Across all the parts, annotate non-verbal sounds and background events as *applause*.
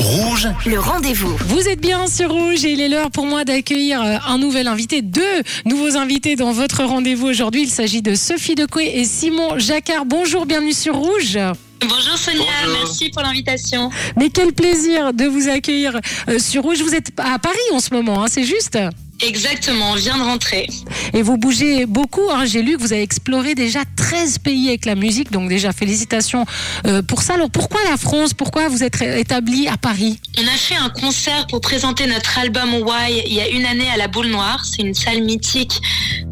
Rouge, Le rendez-vous. Vous êtes bien sur Rouge et il est l'heure pour moi d'accueillir euh, un nouvel invité, deux nouveaux invités dans votre rendez-vous aujourd'hui. Il s'agit de Sophie Decoué et Simon Jacquard. Bonjour, bienvenue sur Rouge. Bonjour Sonia, Bonjour. merci pour l'invitation. Mais quel plaisir de vous accueillir euh, sur Rouge. Vous êtes à Paris en ce moment, hein, c'est juste? Exactement, on vient de rentrer. Et vous bougez beaucoup. hein. J'ai lu que vous avez exploré déjà 13 pays avec la musique. Donc déjà, félicitations euh, pour ça. Alors pourquoi la France? Pourquoi vous êtes établi à Paris? On a fait un concert pour présenter notre album Why il y a une année à la Boule Noire. C'est une salle mythique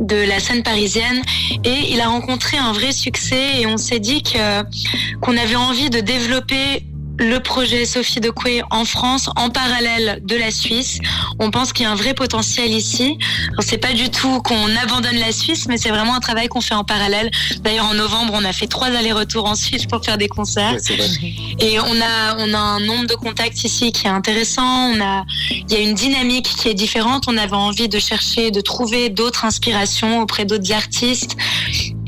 de la scène parisienne. Et il a rencontré un vrai succès et on s'est dit que qu'on avait envie de développer le projet Sophie de Coué en France en parallèle de la Suisse. On pense qu'il y a un vrai potentiel ici. C'est pas du tout qu'on abandonne la Suisse, mais c'est vraiment un travail qu'on fait en parallèle. D'ailleurs, en novembre, on a fait trois allers-retours en Suisse pour faire des concerts. Ouais. Et on a, on a un nombre de contacts ici qui est intéressant. On a, il y a une dynamique qui est différente. On avait envie de chercher, de trouver d'autres inspirations auprès d'autres artistes.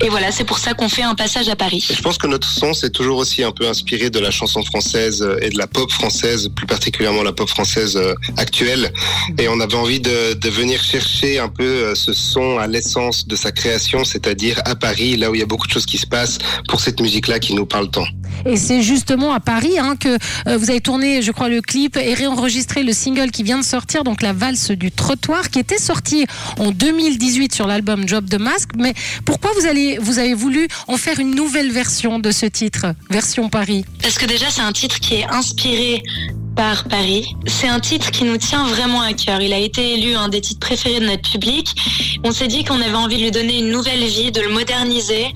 Et voilà, c'est pour ça qu'on fait un passage à Paris. Je pense que notre son s'est toujours aussi un peu inspiré de la chanson française euh, et de la pop française, plus particulièrement la pop française euh, actuelle. Et on avait envie de, de venir chercher un peu euh, ce son à l'essence de sa création, c'est-à-dire à Paris, là où il y a beaucoup de choses qui se passent pour cette musique-là qui nous parle tant. Et c'est justement à Paris hein, que euh, vous avez tourné, je crois, le clip et réenregistré le single qui vient de sortir, donc la valse du trottoir, qui était sorti en 2018 sur l'album Job de Masque. Mais pourquoi vous, vous avez voulu en faire une nouvelle version de ce titre, version Paris? Parce que déjà, c'est un titre qui est inspiré par Paris. C'est un titre qui nous tient vraiment à cœur. Il a été élu un des titres préférés de notre public. On s'est dit qu'on avait envie de lui donner une nouvelle vie, de le moderniser,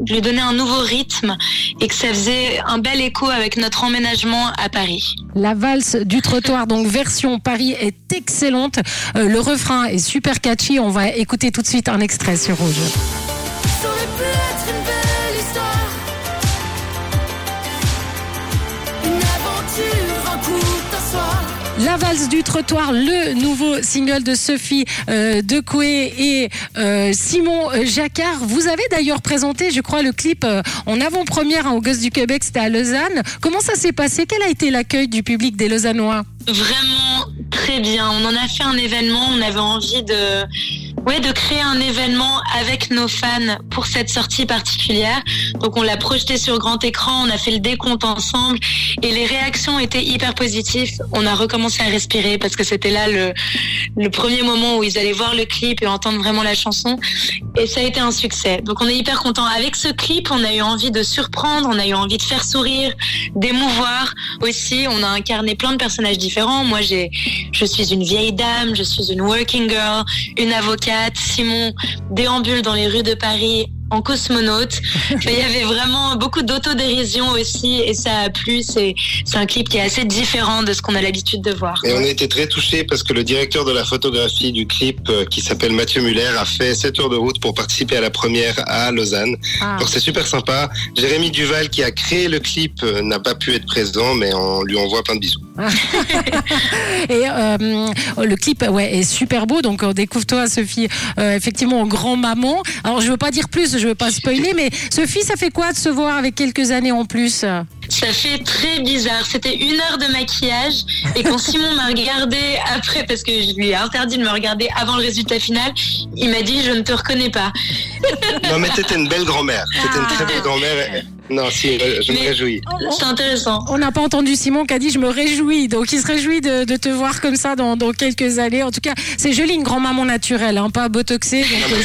de lui donner un nouveau rythme et que ça faisait un bel écho avec notre emménagement à Paris. La valse du trottoir, donc version Paris, est excellente. Euh, le refrain est super catchy. On va écouter tout de suite un extrait sur Rouge. La valse du trottoir, le nouveau single de Sophie euh, Decoué et euh, Simon Jacquard. Vous avez d'ailleurs présenté, je crois, le clip euh, en avant-première hein, au du Québec, c'était à Lausanne. Comment ça s'est passé? Quel a été l'accueil du public des Lausannois? Vraiment très bien. On en a fait un événement. On avait envie de, ouais, de créer un événement avec nos fans pour cette sortie particulière. Donc on l'a projeté sur grand écran. On a fait le décompte ensemble et les réactions étaient hyper positives. On a recommencé à respirer parce que c'était là le, le premier moment où ils allaient voir le clip et entendre vraiment la chanson. Et ça a été un succès. Donc on est hyper content. Avec ce clip, on a eu envie de surprendre, on a eu envie de faire sourire, d'émouvoir aussi. On a incarné plein de personnages différents. Moi, j'ai, je suis une vieille dame, je suis une working girl, une avocate. Simon déambule dans les rues de Paris en cosmonaute. *laughs* Il y avait vraiment beaucoup d'autodérision aussi et ça a plu. C'est, c'est un clip qui est assez différent de ce qu'on a l'habitude de voir. Et on a été très touchés parce que le directeur de la photographie du clip, euh, qui s'appelle Mathieu Muller, a fait 7 heures de route pour participer à la première à Lausanne. Ah. Donc c'est super sympa. Jérémy Duval, qui a créé le clip, euh, n'a pas pu être présent, mais on lui envoie plein de bisous. *laughs* Et euh, le clip ouais, est super beau. Donc, on découvre toi, Sophie, euh, effectivement, en grand-maman. Alors, je veux pas dire plus, je veux pas spoiler, mais Sophie, ça fait quoi de se voir avec quelques années en plus? Ça fait très bizarre. C'était une heure de maquillage et quand Simon m'a regardé après, parce que je lui ai interdit de me regarder avant le résultat final, il m'a dit je ne te reconnais pas. Non, mais t'étais une belle grand-mère. T'étais une très belle grand-mère. Non, si, euh, je me Mais- réjouis. C'est intéressant. On n'a pas entendu Simon qui a dit je me réjouis. Donc, il se réjouit de, de te voir comme ça dans, dans quelques années. En tout cas, c'est joli, une grand-maman naturelle, hein, pas botoxée. Euh,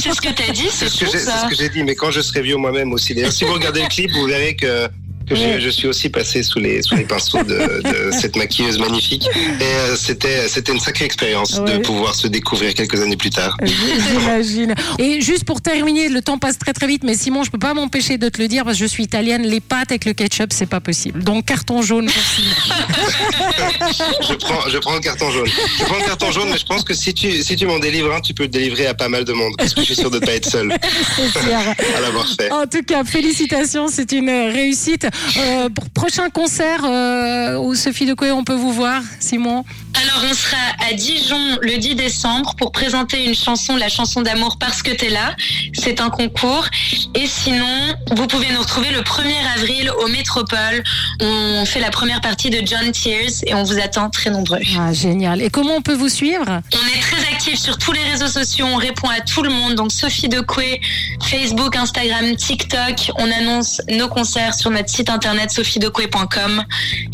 C'est ce que t'as dit, C'est ce ce que j'ai dit, mais quand je serai vieux moi-même aussi. D'ailleurs, si vous regardez le clip, vous verrez que, que je, je suis aussi passé sous les, sous les pinceaux de, de *laughs* cette maquilleuse magnifique. Et euh, c'était c'était une sacrée expérience Ouais. de pouvoir se découvrir quelques années plus tard. J'imagine. *laughs* Et juste pour terminer, le temps passe très très vite, mais Simon, je peux pas m'empêcher de te le dire parce que je suis italienne. Les pâtes avec le ketchup, c'est pas possible. Donc carton jaune pour Simon. *laughs* Je prends, je prends le carton jaune. Je prends le carton jaune, mais je pense que si tu, si tu m'en délivres un, tu peux le délivrer à pas mal de monde, parce que je suis sûr de ne pas être seul C'est à l'avoir fait. En tout cas, félicitations, c'est une réussite. Euh, pour prochain concert euh, où Sophie de Coué, on peut vous voir, Simon Alors, on sera à Dijon le 10 décembre pour présenter une chanson, la chanson d'amour parce que t'es là. C'est un concours. Et sinon, vous pouvez nous retrouver le 1er avril au Métropole. On fait la première partie de John Tears et on vous attend très nombreux. Ah, génial. Et comment on peut vous suivre? On est très actifs sur tous les réseaux sociaux, on répond à tout le monde. Donc Sophie Decoué, Facebook, Instagram, TikTok. On annonce nos concerts sur notre site internet sophiedecoué.com.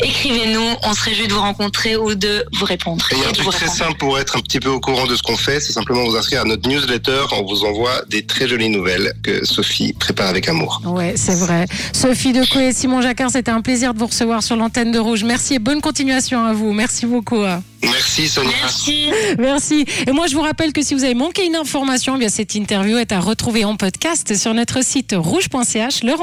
Écrivez-nous, on se réjouit de vous rencontrer ou de vous répondre. Et il y a un truc très simple pour être un petit peu au courant de ce qu'on fait, c'est simplement vous inscrire à notre newsletter. On vous envoie des très jolies nouvelles que Sophie prépare avec amour. Ouais, c'est vrai. Sophie Decoué et Simon Jacquard, c'était un plaisir de vous recevoir sur l'antenne de Rouge. Merci et bonne continuation à vous. Merci beaucoup. Merci Sonia. Merci. Merci. Et moi, je vous rappelle que si vous avez manqué une information, eh bien cette interview est à retrouver en podcast sur notre site rouge.ch. Le